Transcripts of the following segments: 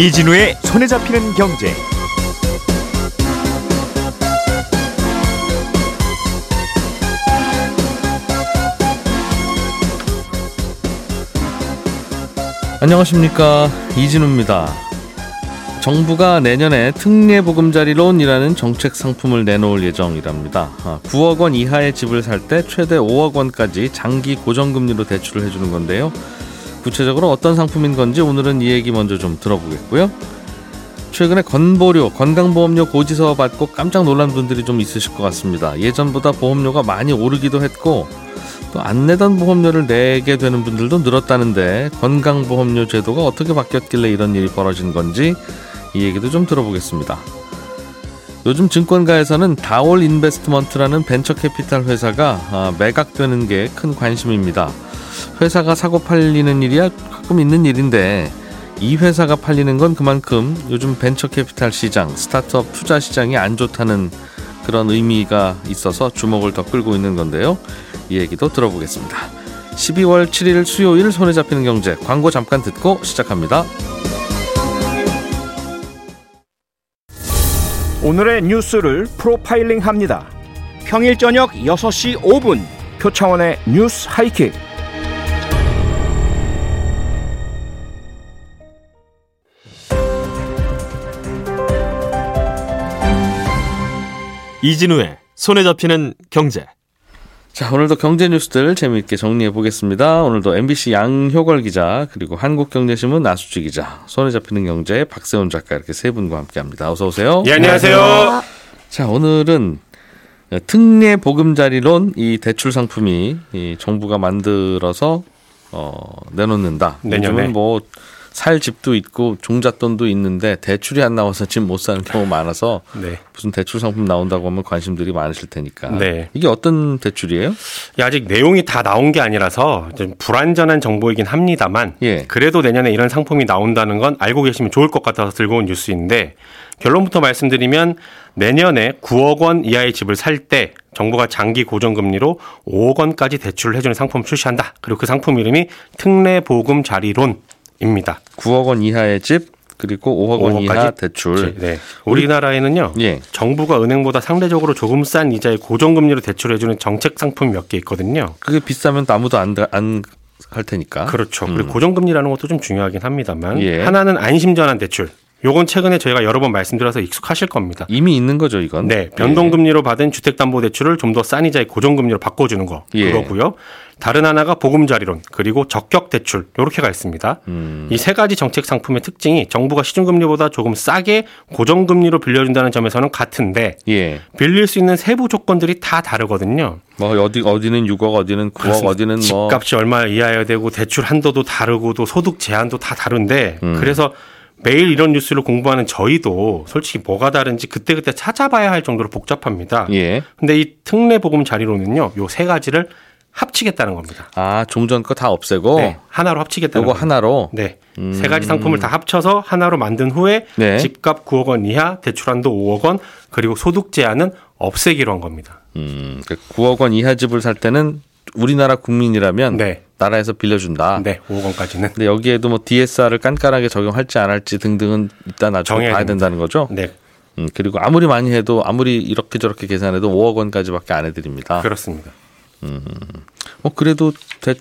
이진우의 손에 잡히는 경제. 안녕하십니까 이진우입니다. 정부가 내년에 특례 보금자리론이라는 정책 상품을 내놓을 예정이랍니다. 9억 원 이하의 집을 살 때 최대 5억 원까지 장기 고정금리로 대출을 해주는 건데요. 구체적으로 어떤 상품인 건지 오늘은 이 얘기 먼저 좀 들어보겠고요. 최근에 건보료, 건강보험료 고지서 받고 깜짝 놀란 분들이 좀 있으실 것 같습니다. 예전보다 보험료가 많이 오르기도 했고 또 안 내던 보험료를 내게 되는 분들도 늘었다는데 건강보험료 제도가 어떻게 바뀌었길래 이런 일이 벌어진 건지 이 얘기도 좀 들어보겠습니다. 요즘 증권가에서는 다올 인베스트먼트라는 벤처 캐피탈 회사가 아, 매각되는 게 큰 관심입니다. 회사가 사고 팔리는 일이야 가끔 있는 일인데 이 회사가 팔리는 건 그만큼 요즘 벤처 캐피탈 시장, 스타트업 투자 시장이 안 좋다는 그런 의미가 있어서 주목을 더 끌고 있는 건데요. 이 얘기도 들어보겠습니다. 12월 7일 수요일 손에 잡히는 경제 광고 잠깐 듣고 시작합니다. 오늘의 뉴스를 프로파일링 합니다. 평일 저녁 6시 5분 표창원의 뉴스 하이킥. 이진우의 손에 잡히는 경제. 자, 오늘도 경제 뉴스들 재미있게 정리해 보겠습니다. 오늘도 MBC 양효걸 기자, 그리고 한국경제신문 나수지 기자, 손에 잡히는 경제 박세훈 작가 이렇게 세 분과 함께 합니다. 어서 오세요. 예, 안녕하세요. 자, 오늘은 특례 보금자리론 이 대출 상품이 이 정부가 만들어서 어, 내놓는다. 내년에. 요즘은 뭐 살 집도 있고 종잣돈도 있는데 대출이 안 나와서 집못 사는 경우 많아서 네. 무슨 대출 상품 나온다고 하면 관심들이 많으실 테니까. 네. 이게 어떤 대출이에요? 예, 아직 내용이 다 나온 게 아니라서 좀 불완전한 정보이긴 합니다만 예. 그래도 내년에 이런 상품이 나온다는 건 알고 계시면 좋을 것 같아서 들고 온 뉴스인데 결론부터 말씀드리면 내년에 9억 원 이하의 집을 살 때 정부가 장기 고정금리로 5억 원까지 대출을 해주는 상품을 출시한다. 그리고 그 상품 이름이 특례보금 자리론 입니다. 9억 원 이하의 집 그리고 5억 원 5억 이하 까지? 대출. 네. 우리나라에는요. 예. 정부가 은행보다 상대적으로 조금 싼 이자의 고정금리로 대출해주는 정책 상품이 몇 개 있거든요. 그게 비싸면 또 아무도 안안할 테니까. 그렇죠. 그리고 고정금리라는 것도 좀 중요하긴 합니다만 음. 예. 하나는 안심전환 대출. 요건 최근에 저희가 여러 번 말씀드려서 익숙하실 겁니다. 이미 있는 거죠, 이건. 네, 변동금리로 받은 주택담보대출을 좀 더 싼 이자의 고정금리로 바꿔주는 거 예. 그거고요. 다른 하나가 보금자리론 그리고 적격대출 요렇게가 있습니다. 음. 이세 가지 정책 상품의 특징이 정부가 시중금리보다 조금 싸게 고정금리로 빌려준다는 점에서는 같은데 예. 빌릴 수 있는 세부 조건들이 다 다르거든요. 뭐 어디 어디는 6억, 어디는 9억, 그렇습니다. 어디는 뭐 집값이 얼마 이하여야 되고 대출 한도도 다르고 또 소득 제한도 다 다른데 음. 그래서 매일 이런 뉴스를 공부하는 저희도 솔직히 뭐가 다른지 그때그때 찾아봐야 할 정도로 복잡합니다. 예. 근데 이 특례 보금 자리로는요. 요 세 가지를 합치겠다는 겁니다. 아, 종전 거 다 없애고 네, 하나로 합치겠다는 겁니다. 하나로 네. 세 가지 상품을 다 합쳐서 하나로 만든 후에 네. 집값 9억 원 이하, 대출 한도 5억 원, 그리고 소득 제한은 없애기로 한 겁니다. 음, 9억 원 이하 집을 살 때는 우리나라 국민이라면 네. 나라에서 빌려준다. 네, 5억 원까지는. 근데 여기에도 뭐 DSR을 깐깐하게 적용할지 안 할지 등등은 일단 나중에 봐야 됩니다. 된다는 거죠. 네, 음, 그리고 아무리 많이 해도 아무리 이렇게 저렇게 계산해도 5억 원까지밖에 안 해드립니다. 그렇습니다. 뭐 그래도 대,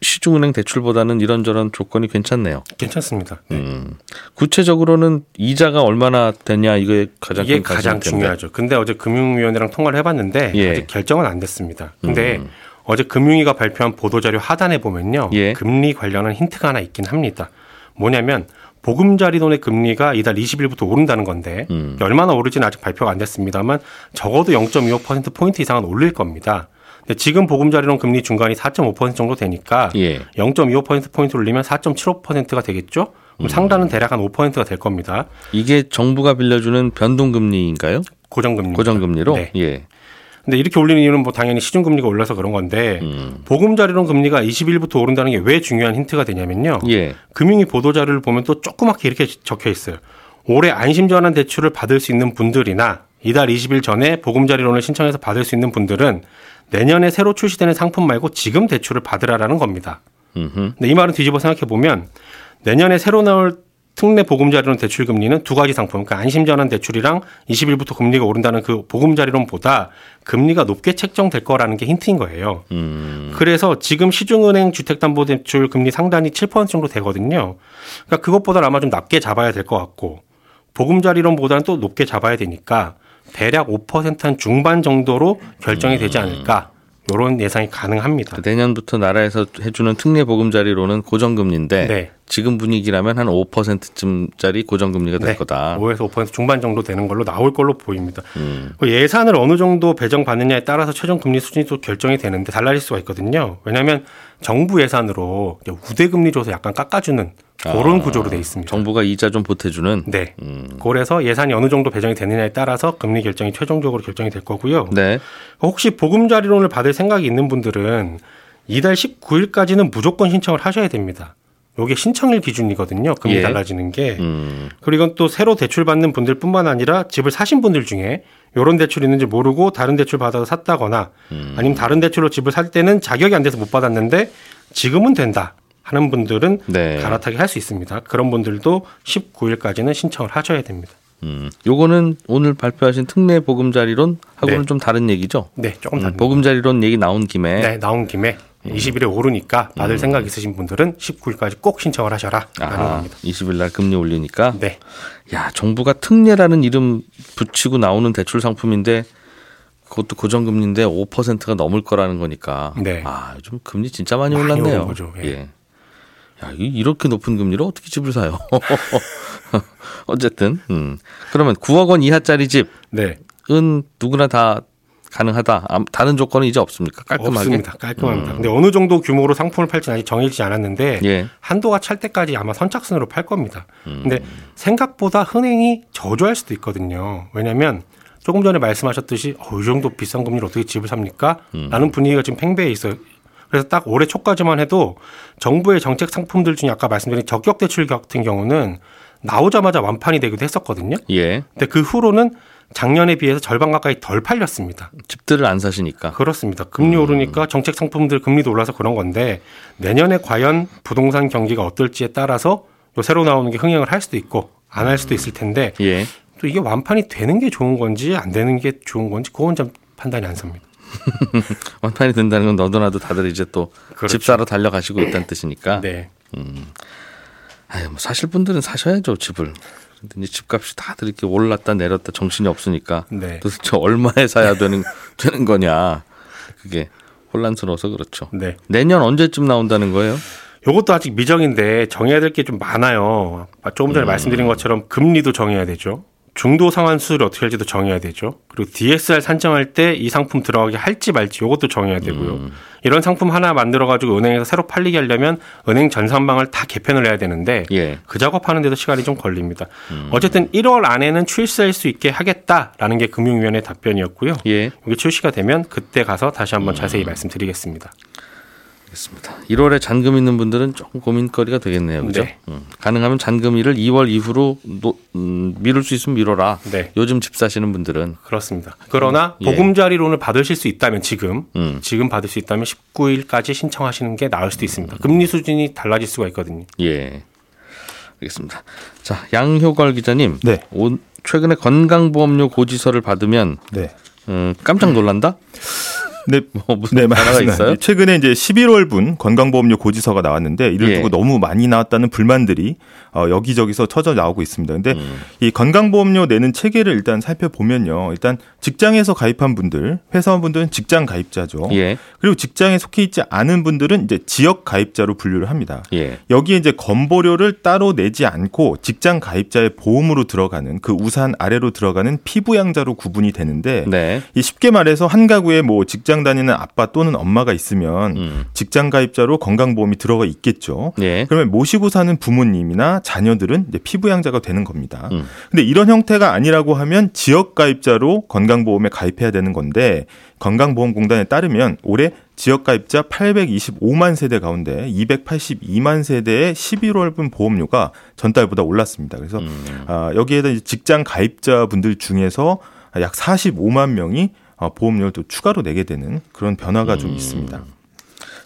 시중은행 대출보다는 이런저런 조건이 괜찮네요. 괜찮습니다. 네. 음, 구체적으로는 이자가 얼마나 되냐 이게 가장 이게 가장. 중요하죠. 근데 어제 금융위원회랑 통화를 해봤는데 예. 음. 아직 결정은 안 됐습니다. 근데 어제 금융위가 발표한 보도자료 하단에 보면요. 예. 금리 관련한 힌트가 하나 있긴 합니다. 뭐냐면 보금자리 돈의 금리가 이달 20일부터 오른다는 건데 음. 얼마나 오를지는 아직 발표가 안 됐습니다만 적어도 0.25% 포인트 이상은 올릴 겁니다. 근데 지금 보금자리론 금리 중간이 4.5% 정도 되니까 예. 0.25% 포인트 올리면 4.75%가 되겠죠? 그럼 상단은 대략 한 5%가 될 겁니다. 이게 정부가 빌려주는 변동금리인가요? 고정금리. 고정금리로? 네. 예. 근데 이렇게 올리는 이유는 뭐 당연히 시중 금리가 올라서 그런 건데 음. 보금자리론 금리가 20일부터 오른다는 게 왜 중요한 힌트가 되냐면요. 예. 금융위 보도 자료를 보면 또 조그맣게 이렇게 적혀 있어요. 올해 안심 전환 대출을 받을 수 있는 분들이나 이달 20일 전에 보금자리론을 신청해서 받을 수 있는 분들은 내년에 새로 출시되는 상품 말고 지금 대출을 받으라라는 겁니다. 음흠. 근데 이 말은 뒤집어 생각해 보면 내년에 새로 나올 특례 보금자리론 대출 금리는 두 가지 상품, 그러니까 안심전환 대출이랑 20일부터 금리가 오른다는 그 보금자리론보다 금리가 높게 책정될 거라는 게 힌트인 거예요. 음. 그래서 지금 시중은행 주택담보대출 금리 상단이 7% 정도 되거든요. 그러니까 그것보다 아마 좀 낮게 잡아야 될 것 같고 보금자리론보다는 또 높게 잡아야 되니까 대략 5%한 중반 정도로 결정이 되지 않을까 이런 예상이 가능합니다. 내년부터 나라에서 해주는 특례 보금자리로는 고정금리인데 네. 지금 분위기라면 한 5%쯤짜리 고정금리가 될 네. 거다. 5에서 5% 중반 정도 되는 걸로 나올 걸로 보입니다. 음. 그 예산을 어느 정도 배정받느냐에 따라서 최종 금리 수준이 또 결정이 되는데 달라질 수가 있거든요. 왜냐하면 정부 예산으로 우대금리 줘서 약간 깎아주는 그런 아, 구조로 돼 있습니다. 정부가 이자 좀 보태주는. 네. 음. 그래서 예산이 어느 정도 배정이 되느냐에 따라서 금리 결정이 최종적으로 결정이 될 거고요. 네. 혹시 보금자리론을 받을 생각이 있는 분들은 이달 19일까지는 무조건 신청을 하셔야 됩니다. 요게 신청일 기준이거든요. 금리 예. 달라지는 게. 음. 그리고 이건 또 새로 대출 받는 분들뿐만 아니라 집을 사신 분들 중에 요런 대출 있는지 모르고 다른 대출 받아서 샀다거나 아니면 다른 대출로 집을 살 때는 자격이 안 돼서 못 받았는데 지금은 된다 하는 분들은 네. 갈아타기 할 수 있습니다. 그런 분들도 19일까지는 신청을 하셔야 됩니다. 음. 요거는 오늘 발표하신 특례 보금자리론 하고는 네. 좀 다른 얘기죠. 네, 조금 음, 다릅니다. 보금자리론 얘기 나온 김에 네, 나온 김에 20일에 오르니까 받을 생각 있으신 분들은 19일까지 꼭 신청을 하셔라. 라는 아, 겁니다. 20일 날 금리 올리니까 네. 야, 정부가 특례라는 이름 붙이고 나오는 대출 상품인데 그것도 고정금리인데 5%가 넘을 거라는 거니까. 네. 아, 요즘 금리 진짜 많이, 많이 올랐네요. 거죠. 예. 예. 야, 이- 이렇게 높은 금리로 어떻게 집을 사요? 어쨌든, 음. 그러면 9억 원 이하짜리 집은 네. 누구나 다 가능하다. 아, 다른 조건은 이제 없습니까? 깔끔하게. 없습니다. 깔끔합니다. 근데 어느 정도 규모로 상품을 팔지는 아직 정해지지 않았는데 예. 한도가 찰 때까지 아마 선착순으로 팔 겁니다. 음. 근데 생각보다 흔행이 저조할 수도 있거든요. 왜냐하면 조금 전에 말씀하셨듯이 어, 이 정도 비싼 금리로 어떻게 집을 삽니까? 음. 라는 분위기가 지금 팽배해 있어요. 그래서 딱 올해 초까지만 해도 정부의 정책 상품들 중에 아까 말씀드린 적격 대출 같은 경우는 나오자마자 완판이 되기도 했었거든요. 예. 근데 그 후로는 작년에 비해서 절반 가까이 덜 팔렸습니다. 집들을 안 사시니까. 그렇습니다. 금리 오르니까 정책 상품들 금리도 올라서 그런 건데 내년에 과연 부동산 경기가 어떨지에 따라서 요 새로 나오는 게 흥행을 할 수도 있고 안 할 수도 있을 텐데 예. 또 이게 완판이 되는 게 좋은 건지 안 되는 게 좋은 건지 그건 좀 판단이 안 섭니다. 완판이 된다는 건 너도 나도 다들 이제 또집 그렇죠. 사러 달려가시고 있다는 뜻이니까. 네. 아유, 뭐 사실 분들은 사셔야죠 집을. 근데 이제 집값이 다들 이렇게 올랐다 내렸다 정신이 없으니까 네. 도대체 얼마에 사야 되는 되는 거냐 그게 혼란스러워서 그렇죠. 네. 내년 언제쯤 나온다는 거예요? 요것도 아직 미정인데 정해야 될 게 좀 많아요. 조금 전에 말씀드린 것처럼 금리도 정해야 되죠. 중도 상환 수수료 어떻게 할지도 정해야 되죠. 그리고 DSR 산정할 때 이 상품 들어가게 할지 말지 요것도 정해야 되고요. 이런 상품 하나 만들어 가지고 은행에서 새로 팔리게 하려면 은행 전산망을 다 개편을 해야 되는데 예. 그 작업하는 데도 시간이 좀 걸립니다. 어쨌든 1월 안에는 출시할 수 있게 하겠다라는 게 금융위원회 답변이었고요. 예. 이게 출시가 되면 그때 가서 다시 한번 자세히 말씀드리겠습니다. 알겠습니다. 1월에 잔금 있는 분들은 조금 고민거리가 되겠네요. 그죠? 네. 음, 가능하면 잔금일을 2월 이후로 노, 음, 미룰 수 있으면 미뤄라. 네. 요즘 집 사시는 분들은 그렇습니다. 그러나 예. 보금자리론을 받으실 수 있다면 지금 음. 지금 받을 수 있다면 19일까지 신청하시는 게 나을 수도 있습니다. 금리 수준이 달라질 수가 있거든요. 예. 알겠습니다. 자, 양효걸 기자님. 네. 온, 최근에 건강보험료 고지서를 받으면 네. 음, 깜짝 놀란다? 네, 뭐 무슨 네, 변화가. 있어요? 최근에 이제 11월분 건강보험료 고지서가 나왔는데 이를 예. 두고 너무 많이 나왔다는 불만들이 어, 여기저기서 터져 나오고 있습니다. 근데 음. 이 건강보험료 내는 체계를 일단 살펴보면요. 일단 직장에서 가입한 분들, 회사원분들은 직장 가입자죠. 예. 그리고 직장에 속해 있지 않은 분들은 이제 지역 가입자로 분류를 합니다. 예. 여기에 이제 건보료를 따로 내지 않고 직장 가입자의 보험으로 들어가는 그 우산 아래로 들어가는 피부양자로 구분이 되는데 네. 이 쉽게 말해서 한 가구에 뭐 직장 다니는 아빠 또는 엄마가 있으면 음. 직장 가입자로 건강보험이 들어가 있겠죠. 예. 그러면 모시고 사는 부모님이나 자녀들은 피부양자가 되는 겁니다. 음. 근데 이런 형태가 아니라고 하면 지역 가입자로 건강보험에 가입해야 되는 건데 건강보험공단에 따르면 올해 지역 가입자 825만 세대 가운데 282만 세대의 11월분 보험료가 전달보다 올랐습니다. 그래서 아, 여기에다 직장 가입자분들 중에서 약 45만 명이 아, 보험료를 또 추가로 내게 되는 그런 변화가 좀 있습니다.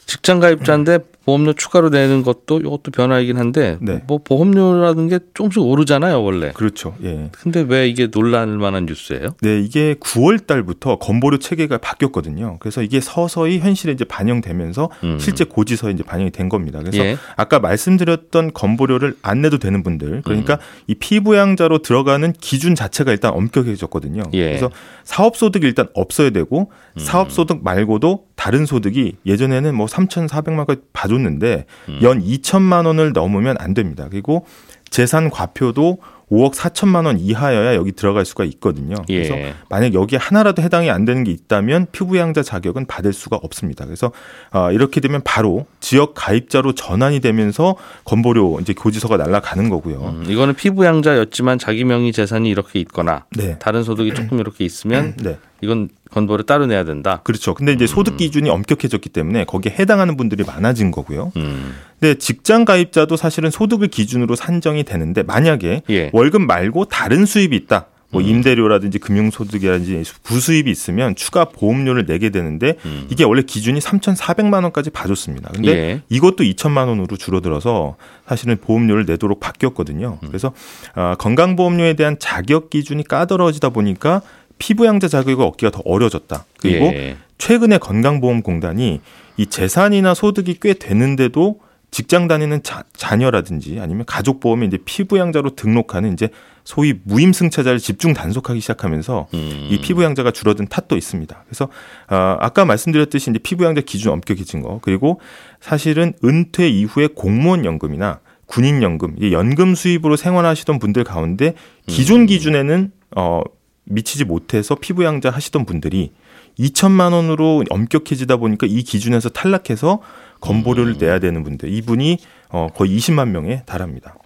직장 가입자인데 보험료 추가로 내는 것도 이것도 변화이긴 한데 네. 뭐 보험료라는 게 조금씩 오르잖아요 원래. 그렇죠. 예. 근데 왜 이게 논란을 만한 뉴스예요? 네, 이게 9월 달부터 건보료 체계가 바뀌었거든요. 그래서 이게 서서히 현실에 이제 반영되면서 음. 실제 고지서에 이제 반영이 된 겁니다. 그래서 예. 아까 말씀드렸던 건보료를 안 내도 되는 분들, 그러니까 음. 이 피부양자로 들어가는 기준 자체가 일단 엄격해졌거든요. 예. 그래서 사업 소득이 일단 없어야 되고 음. 사업 소득 말고도 다른 소득이 예전에는 뭐 3,400만까지 봐줬는데 음. 연 2천만 원을 넘으면 안 됩니다. 그리고 재산 과표도 5억 4천만 원 이하여야 여기 들어갈 수가 있거든요. 그래서 예. 만약 여기에 하나라도 해당이 안 되는 게 있다면 피부양자 자격은 받을 수가 없습니다. 그래서 아, 이렇게 되면 바로 지역 가입자로 전환이 되면서 건보료 이제 고지서가 날아가는 거고요. 음, 이거는 피부양자였지만 자기 명의 재산이 이렇게 있거나 네. 다른 소득이 조금 이렇게 있으면 네. 이건 건보를 따로 내야 된다. 그렇죠. 근데 이제 소득 기준이 엄격해졌기 때문에 거기에 해당하는 분들이 많아진 거고요. 음. 근데 직장 가입자도 사실은 소득을 기준으로 산정이 되는데 만약에 예. 월급 말고 다른 수입이 있다. 뭐 임대료라든지 금융소득이라든지 부수입이 있으면 추가 보험료를 내게 되는데 이게 원래 기준이 3,400만 원까지 봐줬습니다. 근데 예. 이것도 2천만 원으로 줄어들어서 사실은 보험료를 내도록 바뀌었거든요. 그래서 아, 건강보험료에 대한 자격 기준이 까다로워지다 보니까 피부양자 자격을 얻기가 더 어려졌다. 그리고 예. 최근에 건강보험공단이 이 재산이나 소득이 꽤 되는데도 직장 다니는 자, 자녀라든지 아니면 가족 보험에 이제 피부양자로 등록하는 이제 소위 무임승차자를 집중 단속하기 시작하면서 음. 이 피부양자가 줄어든 탓도 있습니다. 그래서 아, 아까 말씀드렸듯이 이제 피부양자 기준 엄격해진 거 그리고 사실은 은퇴 이후에 공무원 연금이나 군인 연금, 이 연금 수입으로 생활하시던 분들 가운데 기존 기준에는 어 미치지 못해서 피부양자 하시던 분들이 2천만 원으로 엄격해지다 보니까 이 기준에서 탈락해서 건보료를 내야 되는 분들 이분이 어 거의 20만 명에 달합니다.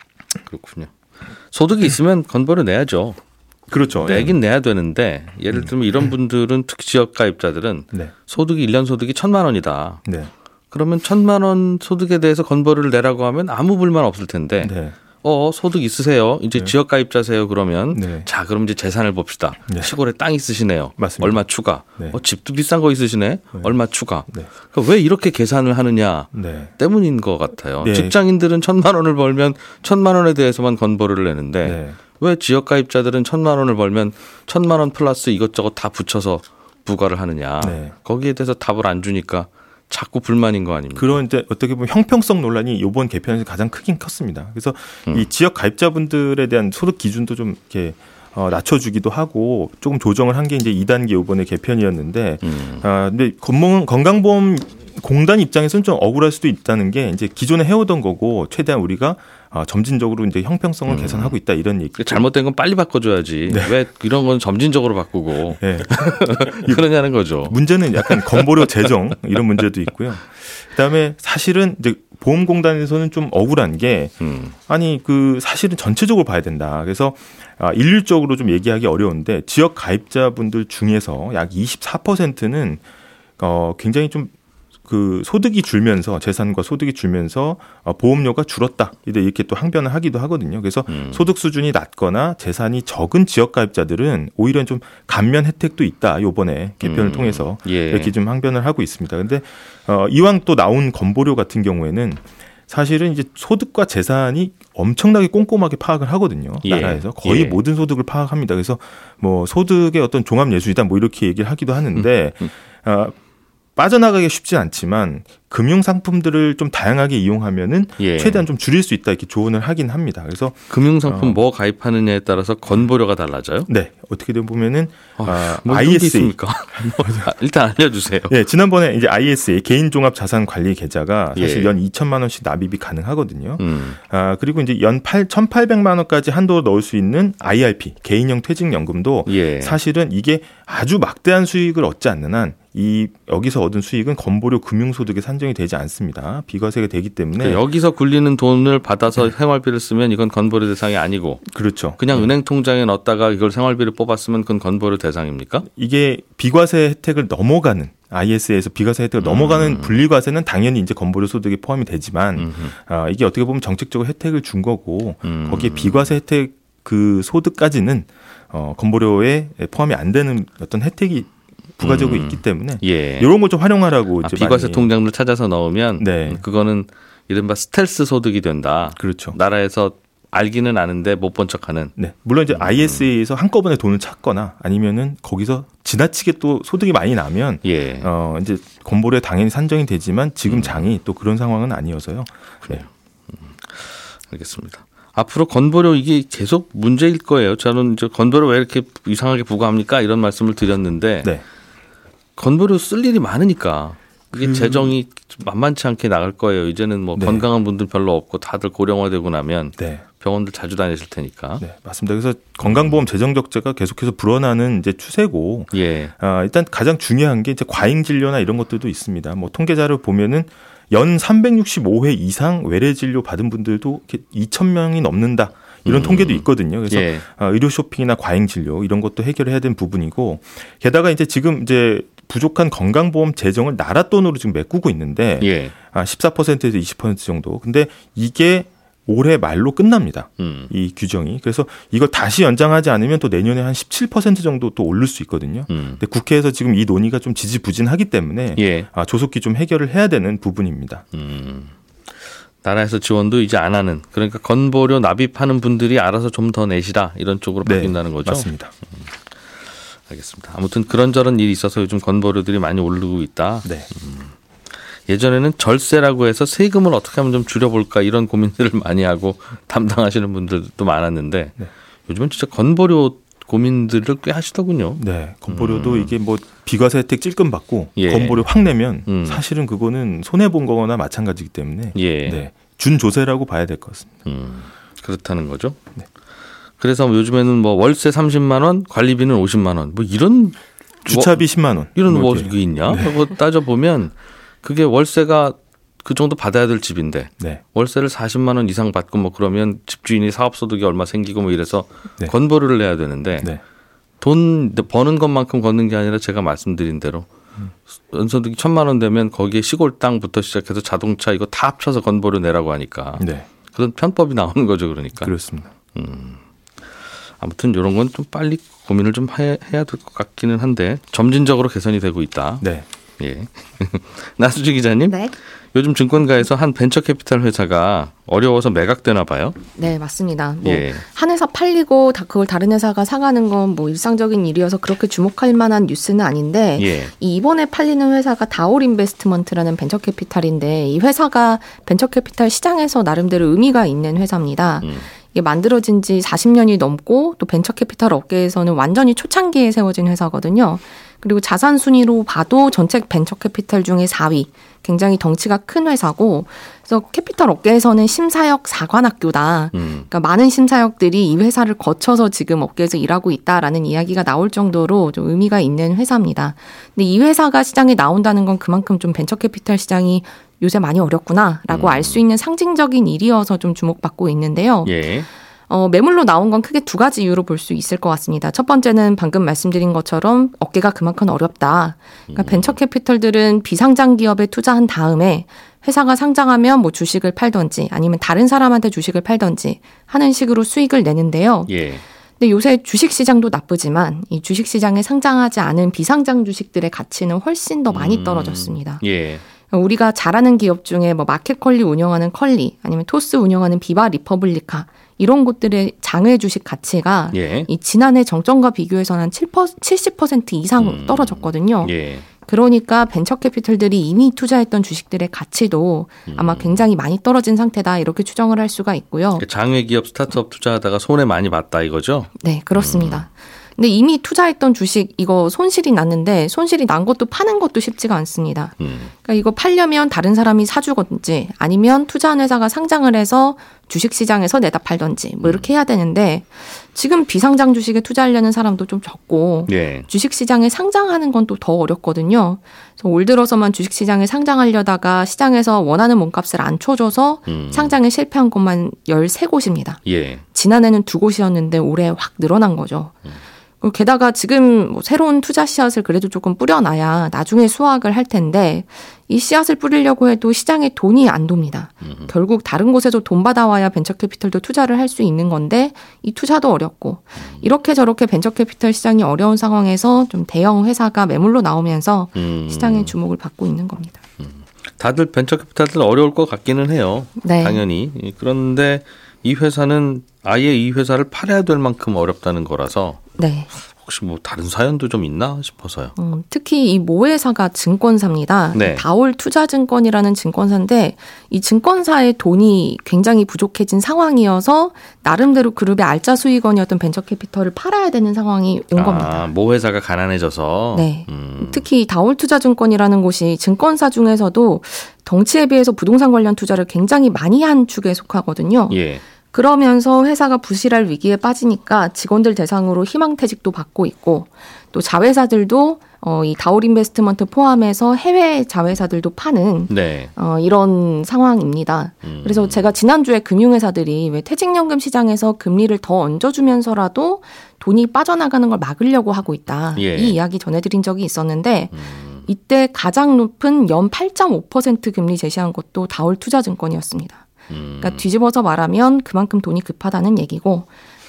그렇군요. 소득이 있으면 건보를 내야죠. 그렇죠. 내긴 내야 되는데 예를 들면 이런 분들은 특히 지역 가입자들은 네. 소득이 1년 소득이 천만 원이다. 네. 그러면 천만 원 소득에 대해서 건보를 내라고 하면 아무 불만 없을 텐데 네. 어 소득 있으세요 이제 네. 지역 가입자세요 그러면 네. 자 그럼 이제 재산을 봅시다 네. 시골에 땅 있으시네요 맞습니다. 얼마 추가 네. 어 집도 비싼 거 있으시네 얼마 추가 네. 그러니까 왜 이렇게 계산을 하느냐 네. 때문인 것 같아요 네. 직장인들은 천만 원을 벌면 천만 원에 대해서만 건보를 내는데 네. 왜 지역 가입자들은 천만 원을 벌면 천만 원 플러스 이것저것 다 붙여서 부과를 하느냐 네. 거기에 대해서 답을 안 주니까 자꾸 불만인 거 아닙니까? 그런 이제 어떻게 보면 형평성 논란이 이번 개편에서 가장 크긴 컸습니다. 그래서 음. 이 지역 가입자분들에 대한 소득 기준도 좀 이렇게 어, 낮춰주기도 하고 조금 조정을 한 게 이제 2단계 이번에 개편이었는데 음. 아 근데 건강 건강보험 공단 입장에서는 좀 억울할 수도 있다는 게 이제 기존에 해오던 거고 최대한 우리가 아, 점진적으로 이제 형평성을 개선하고 있다 이런 얘기. 그 잘못된 건 빨리 바꿔줘야지. 왜 이런 건 점진적으로 바꾸고 네. 그러냐는 거죠. 문제는 약간 건보료 재정 이런 문제도 있고요. 그다음에 사실은 이제 보험공단에서는 좀 억울한 게 음. 아니 그 사실은 전체적으로 봐야 된다. 그래서 아, 일률적으로 좀 얘기하기 어려운데 지역 가입자분들 중에서 약 24%는 어 굉장히 좀 그 소득이 줄면서 재산과 소득이 줄면서 어, 보험료가 줄었다. 이렇게 또 항변을 하기도 하거든요. 그래서 음. 소득 수준이 낮거나 재산이 적은 지역 가입자들은 오히려 좀 감면 혜택도 있다. 요번에 개편을 음. 통해서 예. 이렇게 좀 항변을 하고 있습니다. 근데 어 이왕 또 나온 건보료 같은 경우에는 사실은 이제 소득과 재산이 엄청나게 꼼꼼하게 파악을 하거든요. 예. 나라에서 거의 예. 모든 소득을 파악합니다. 그래서 뭐 소득의 어떤 종합 예술이다 뭐 이렇게 얘기를 하기도 하는데 음, 어, 빠져나가기 쉽지 않지만 금융 상품들을 좀 다양하게 이용하면은 예. 최대한 좀 줄일 수 있다 이렇게 조언을 하긴 합니다. 그래서 금융 상품 어. 뭐 가입하느냐에 따라서 건보료가 달라져요? 네 어떻게 되 보면은 어, 아, 뭐게 ISA 있습니까? 뭐, 아, 일단 알려주세요. 네, 지난번에 이제 ISA 개인 종합 자산 관리 계좌가 사실 예. 연 2천만 원씩 납입이 가능하거든요. 음. 아, 그리고 이제 연 8, 1,800만 원까지 한도로 넣을 수 있는 IRP 개인형 퇴직연금도 예. 사실은 이게 아주 막대한 수익을 얻지 않는 한 이 여기서 얻은 수익은 건보료 금융소득에 산정이 되지 않습니다. 비과세가 되기 때문에 그러니까 여기서 굴리는 돈을 받아서 생활비를 쓰면 이건 건보료 대상이 아니고 그렇죠. 그냥 은행 통장에 넣었다가 이걸 생활비를 뽑았으면 그건 건보료 대상입니까? 이게 비과세 혜택을 넘어가는 IS에서 비과세 혜택을 음. 넘어가는 분리과세는 당연히 이제 건보료 소득에 포함이 되지만 아, 이게 어떻게 보면 정책적으로 혜택을 준 거고 음. 거기에 비과세 혜택 그 소득까지는 어, 건보료에 포함이 안 되는 어떤 혜택이 부가적으로 음. 있기 때문에 예. 이런 걸 좀 활용하라고 아, 이제 비과세 통장을 찾아서 넣으면 네. 그거는 이른바 스텔스 소득이 된다. 그렇죠. 나라에서 알기는 아는데 못 본 척하는. 네. 물론 음. 이제 ISA에서 한꺼번에 돈을 찾거나 아니면은 거기서 지나치게 또 소득이 많이 나면 예. 어 이제 건보료에 당연히 산정이 되지만 음. 지금 장이 또 그런 상황은 아니어서요. 네. 알겠습니다. 앞으로 건보료 이게 계속 문제일 거예요. 저는 저 건보료 왜 이렇게 이상하게 부과합니까? 이런 말씀을 드렸는데 네. 건보료 쓸 일이 많으니까 이게 재정이 만만치 않게 나갈 거예요. 이제는 뭐그 네. 건강한 분들 별로 없고 다들 고령화되고 나면 네. 병원들 자주 다니실 테니까. 네, 맞습니다. 그래서 건강보험 재정 적자가 계속해서 불어나는 이제 추세고 예. 아, 일단 가장 중요한 게 이제 과잉 진료나 이런 것들도 있습니다. 뭐 통계자를 보면은 연 365회 이상 외래 진료 받은 분들도 2천 명이 넘는다. 이런 통계도 있거든요. 그래서 예. 아, 의료 쇼핑이나 과잉 진료 이런 것도 해결해야 되는 부분이고 게다가 이제 지금 이제 부족한 건강보험 재정을 나라 돈으로 지금 메꾸고 있는데 예. 아, 14%에서 20% 정도. 근데 이게 올해 말로 끝납니다. 음. 이 규정이. 그래서 이걸 다시 연장하지 않으면 또 내년에 한 17% 정도 또 오를 수 있거든요. 음. 근데 국회에서 지금 이 논의가 좀 지지부진하기 때문에 예. 아, 조속히 좀 해결을 해야 되는 부분입니다. 음. 나라에서 지원도 이제 안 하는 그러니까 건보료 납입하는 분들이 알아서 좀 더 내시라 이런 쪽으로 바뀐다는 거죠. 네, 맞습니다. 알겠습니다. 아무튼 그런저런 일이 있어서 요즘 건보료들이 많이 오르고 있다. 네. 예전에는 절세라고 해서 세금을 어떻게 하면 좀 줄여볼까 이런 고민들을 많이 하고 담당하시는 분들도 많았는데 네. 요즘은 진짜 건보료 고민들을 꽤 하시더군요. 네. 건보료도 이게 뭐 비과세 혜택 찔끔 받고 음. 예. 건보료 확 내면 음. 사실은 그거는 손해 본 거거나 마찬가지이기 때문에 예. 네. 준조세라고 봐야 될 것 같습니다. 음, 그렇다는 거죠. 네. 그래서 요즘에는 뭐 월세 30만 원, 관리비는 50만 원, 뭐 이런 주차비 10만 원. 이런 뭐 이렇게. 이게 있냐? 뭐 따져 보면 그게 월세가 그 정도 받아야 될 집인데 네. 월세를 40만 원 이상 받고 뭐 그러면 집주인이 사업 소득이 얼마 생기고 뭐 이래서 네. 건보료를 내야 되는데 네. 돈 버는 것만큼 걷는 게 아니라 제가 말씀드린 대로 연소득이 천만 원 되면 거기에 시골 땅부터 시작해서 자동차 이거 다 합쳐서 건보료 내라고 하니까 네. 그런 편법이 나오는 거죠 그러니까 그렇습니다. 아무튼 이런 건 좀 빨리 고민을 좀 해, 해야 될 것 같기는 한데 점진적으로 개선이 되고 있다. 네. 예. 나수지 기자님, 네. 요즘 증권가에서 한 벤처캐피탈 회사가 어려워서 매각되나 봐요. 네, 맞습니다. 뭐, 예. 한 회사 팔리고 다 그걸 다른 회사가 사가는 건 뭐 일상적인 일이어서 그렇게 주목할 만한 뉴스는 아닌데, 예. 이 이번에 팔리는 회사가 다올 인베스트먼트라는 벤처캐피탈인데, 이 회사가 벤처캐피탈 시장에서 나름대로 의미가 있는 회사입니다. 음. 이게 만들어진 지 40년이 넘고 또 벤처 캐피탈 업계에서는 완전히 초창기에 세워진 회사거든요. 그리고 자산 순위로 봐도 전체 벤처 캐피탈 중에 4위. 굉장히 덩치가 큰 회사고 그래서 캐피탈 업계에서는 심사역 사관학교다. 음. 그러니까 많은 심사역들이 이 회사를 거쳐서 지금 업계에서 일하고 있다라는 이야기가 나올 정도로 좀 의미가 있는 회사입니다. 근데 이 회사가 시장에 나온다는 건 그만큼 좀 벤처 캐피탈 시장이 요새 많이 어렵구나라고 알수 있는 상징적인 일이어서 좀 주목받고 있는데요. 예. 어, 매물로 나온 건 크게 두 가지 이유로 볼 수 있을 것 같습니다. 첫 번째는 방금 말씀드린 것처럼 업계가 그만큼 어렵다. 그러니까 벤처 캐피털들은 비상장 기업에 투자한 다음에 회사가 상장하면 뭐 주식을 팔던지 아니면 다른 사람한테 주식을 팔던지 하는 식으로 수익을 내는데요. 예. 근데 요새 주식 시장도 나쁘지만 이 주식 시장에 상장하지 않은 비상장 주식들의 가치는 훨씬 더 많이 음. 떨어졌습니다. 예. 우리가 잘 아는 기업 중에 뭐 마켓컬리 운영하는 컬리 아니면 토스 운영하는 비바 리퍼블리카 이런 곳들의 장외 주식 가치가 예. 이 지난해 정점과 비교해서는 한 7%, 70% 이상 음. 떨어졌거든요. 예. 그러니까 벤처 캐피털들이 이미 투자했던 주식들의 가치도 음. 아마 굉장히 많이 떨어진 상태다 이렇게 추정을 할 수가 있고요. 장외 기업 스타트업 투자하다가 손해 많이 봤다 이거죠? 네, 그렇습니다. 근데 이미 투자했던 주식 이거 손실이 났는데 손실이 난 것도 파는 것도 쉽지가 않습니다. 음. 그러니까 이거 팔려면 다른 사람이 사주건지 아니면 투자한 회사가 상장을 해서 주식 시장에서 내다 팔던지 뭐 이렇게 해야 되는데 지금 비상장 주식에 투자하려는 사람도 좀 적고 예. 주식 시장에 상장하는 건 또 더 어렵거든요. 그래서 올 들어서만 주식 시장에 상장하려다가 시장에서 원하는 몸값을 안 쳐줘서 음. 상장에 실패한 곳만 13곳입니다. 예. 지난해는 두 곳이었는데 올해 확 늘어난 거죠. 어, 게다가 지금 뭐 새로운 투자 씨앗을 그래도 조금 뿌려놔야 나중에 수확을 할 텐데 이 씨앗을 뿌리려고 해도 시장에 돈이 안 돕니다. 결국 다른 곳에서 돈 받아와야 벤처캐피털도 투자를 할 수 있는 건데 이 투자도 어렵고 이렇게 저렇게 벤처캐피털 시장이 어려운 상황에서 좀 대형 회사가 매물로 나오면서 음. 시장의 주목을 받고 있는 겁니다. 다들 벤처 캐피탈들 어려울 것 같기는 해요. 네. 당연히. 그런데 이 회사는 아예 이 회사를 팔아야 될 만큼 어렵다는 거라서 네. 혹시 뭐 다른 사연도 좀 있나 싶어서요. 음, 특히 이 모회사가 증권사입니다. 네. 다올 투자증권이라는 증권사인데 이 증권사의 돈이 굉장히 부족해진 상황이어서 나름대로 그룹의 알짜 수익원이었던 벤처캐피털을 팔아야 되는 상황이 온 겁니다. 아, 모 회사가 가난해져서. 네. 음. 특히 다올 투자증권이라는 곳이 증권사 중에서도 덩치에 비해서 부동산 관련 투자를 굉장히 많이 한 축에 속하거든요. 예. 그러면서 회사가 부실할 위기에 빠지니까 직원들 대상으로 희망퇴직도 받고 있고 또 자회사들도 어, 이 다올 인베스트먼트 포함해서 해외 자회사들도 파는 네. 어, 이런 상황입니다. 음. 그래서 제가 지난주에 금융회사들이 왜 퇴직연금 시장에서 금리를 더 얹어주면서라도 돈이 빠져나가는 걸 막으려고 하고 있다. 예. 이 이야기 전해드린 적이 있었는데 음. 이때 가장 높은 연 8.5% 금리 제시한 것도 다올 투자증권이었습니다. 음. 그러니까 뒤집어서 말하면 그만큼 돈이 급하다는 얘기고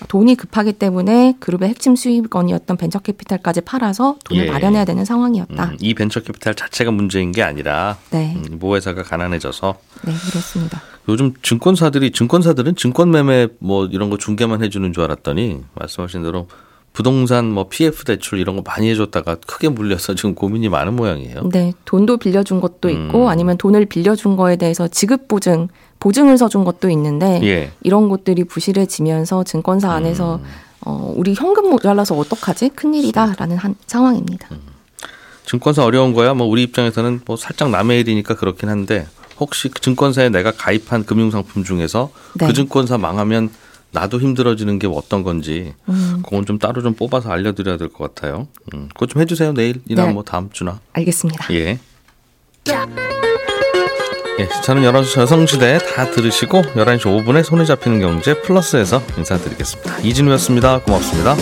돈이 급하기 때문에 그룹의 핵심 수익원이었던 벤처 캐피탈까지 팔아서 돈을 예. 마련해야 되는 상황이었다. 음, 이 벤처 캐피탈 자체가 문제인 게 아니라 네, 음, 모 회사가 가난해져서 네 그렇습니다. 요즘 증권사들이 증권사들은 증권 매매 뭐 이런 거 중개만 해주는 줄 알았더니 말씀하신 대로 부동산 뭐 PF 대출 이런 거 많이 해줬다가 크게 물려서 지금 고민이 많은 모양이에요. 네, 돈도 빌려준 것도 있고 음. 아니면 돈을 빌려준 거에 대해서 지급 보증, 보증을 서준 것도 있는데 예. 이런 것들이 부실해지면서 증권사 안에서 음. 어, 우리 현금 모자라서 어떡하지? 큰일이다라는 한 상황입니다. 음. 증권사 어려운 거야. 뭐 우리 입장에서는 뭐 살짝 남의 일이니까 그렇긴 한데 혹시 그 증권사에 내가 가입한 금융상품 중에서 네. 그 증권사 망하면 나도 힘들어지는 게 어떤 건지 음, 그건 좀 따로 좀 뽑아서 알려드려야 될 것 같아요. 음, 그거 좀 해주세요. 내일이나 네. 뭐 다음 주나. 알겠습니다. 예. 예, 저는 11시 여성시대 다 들으시고 11시 5분에 손에 잡히는 경제 플러스에서 인사드리겠습니다. 이진우였습니다. 고맙습니다.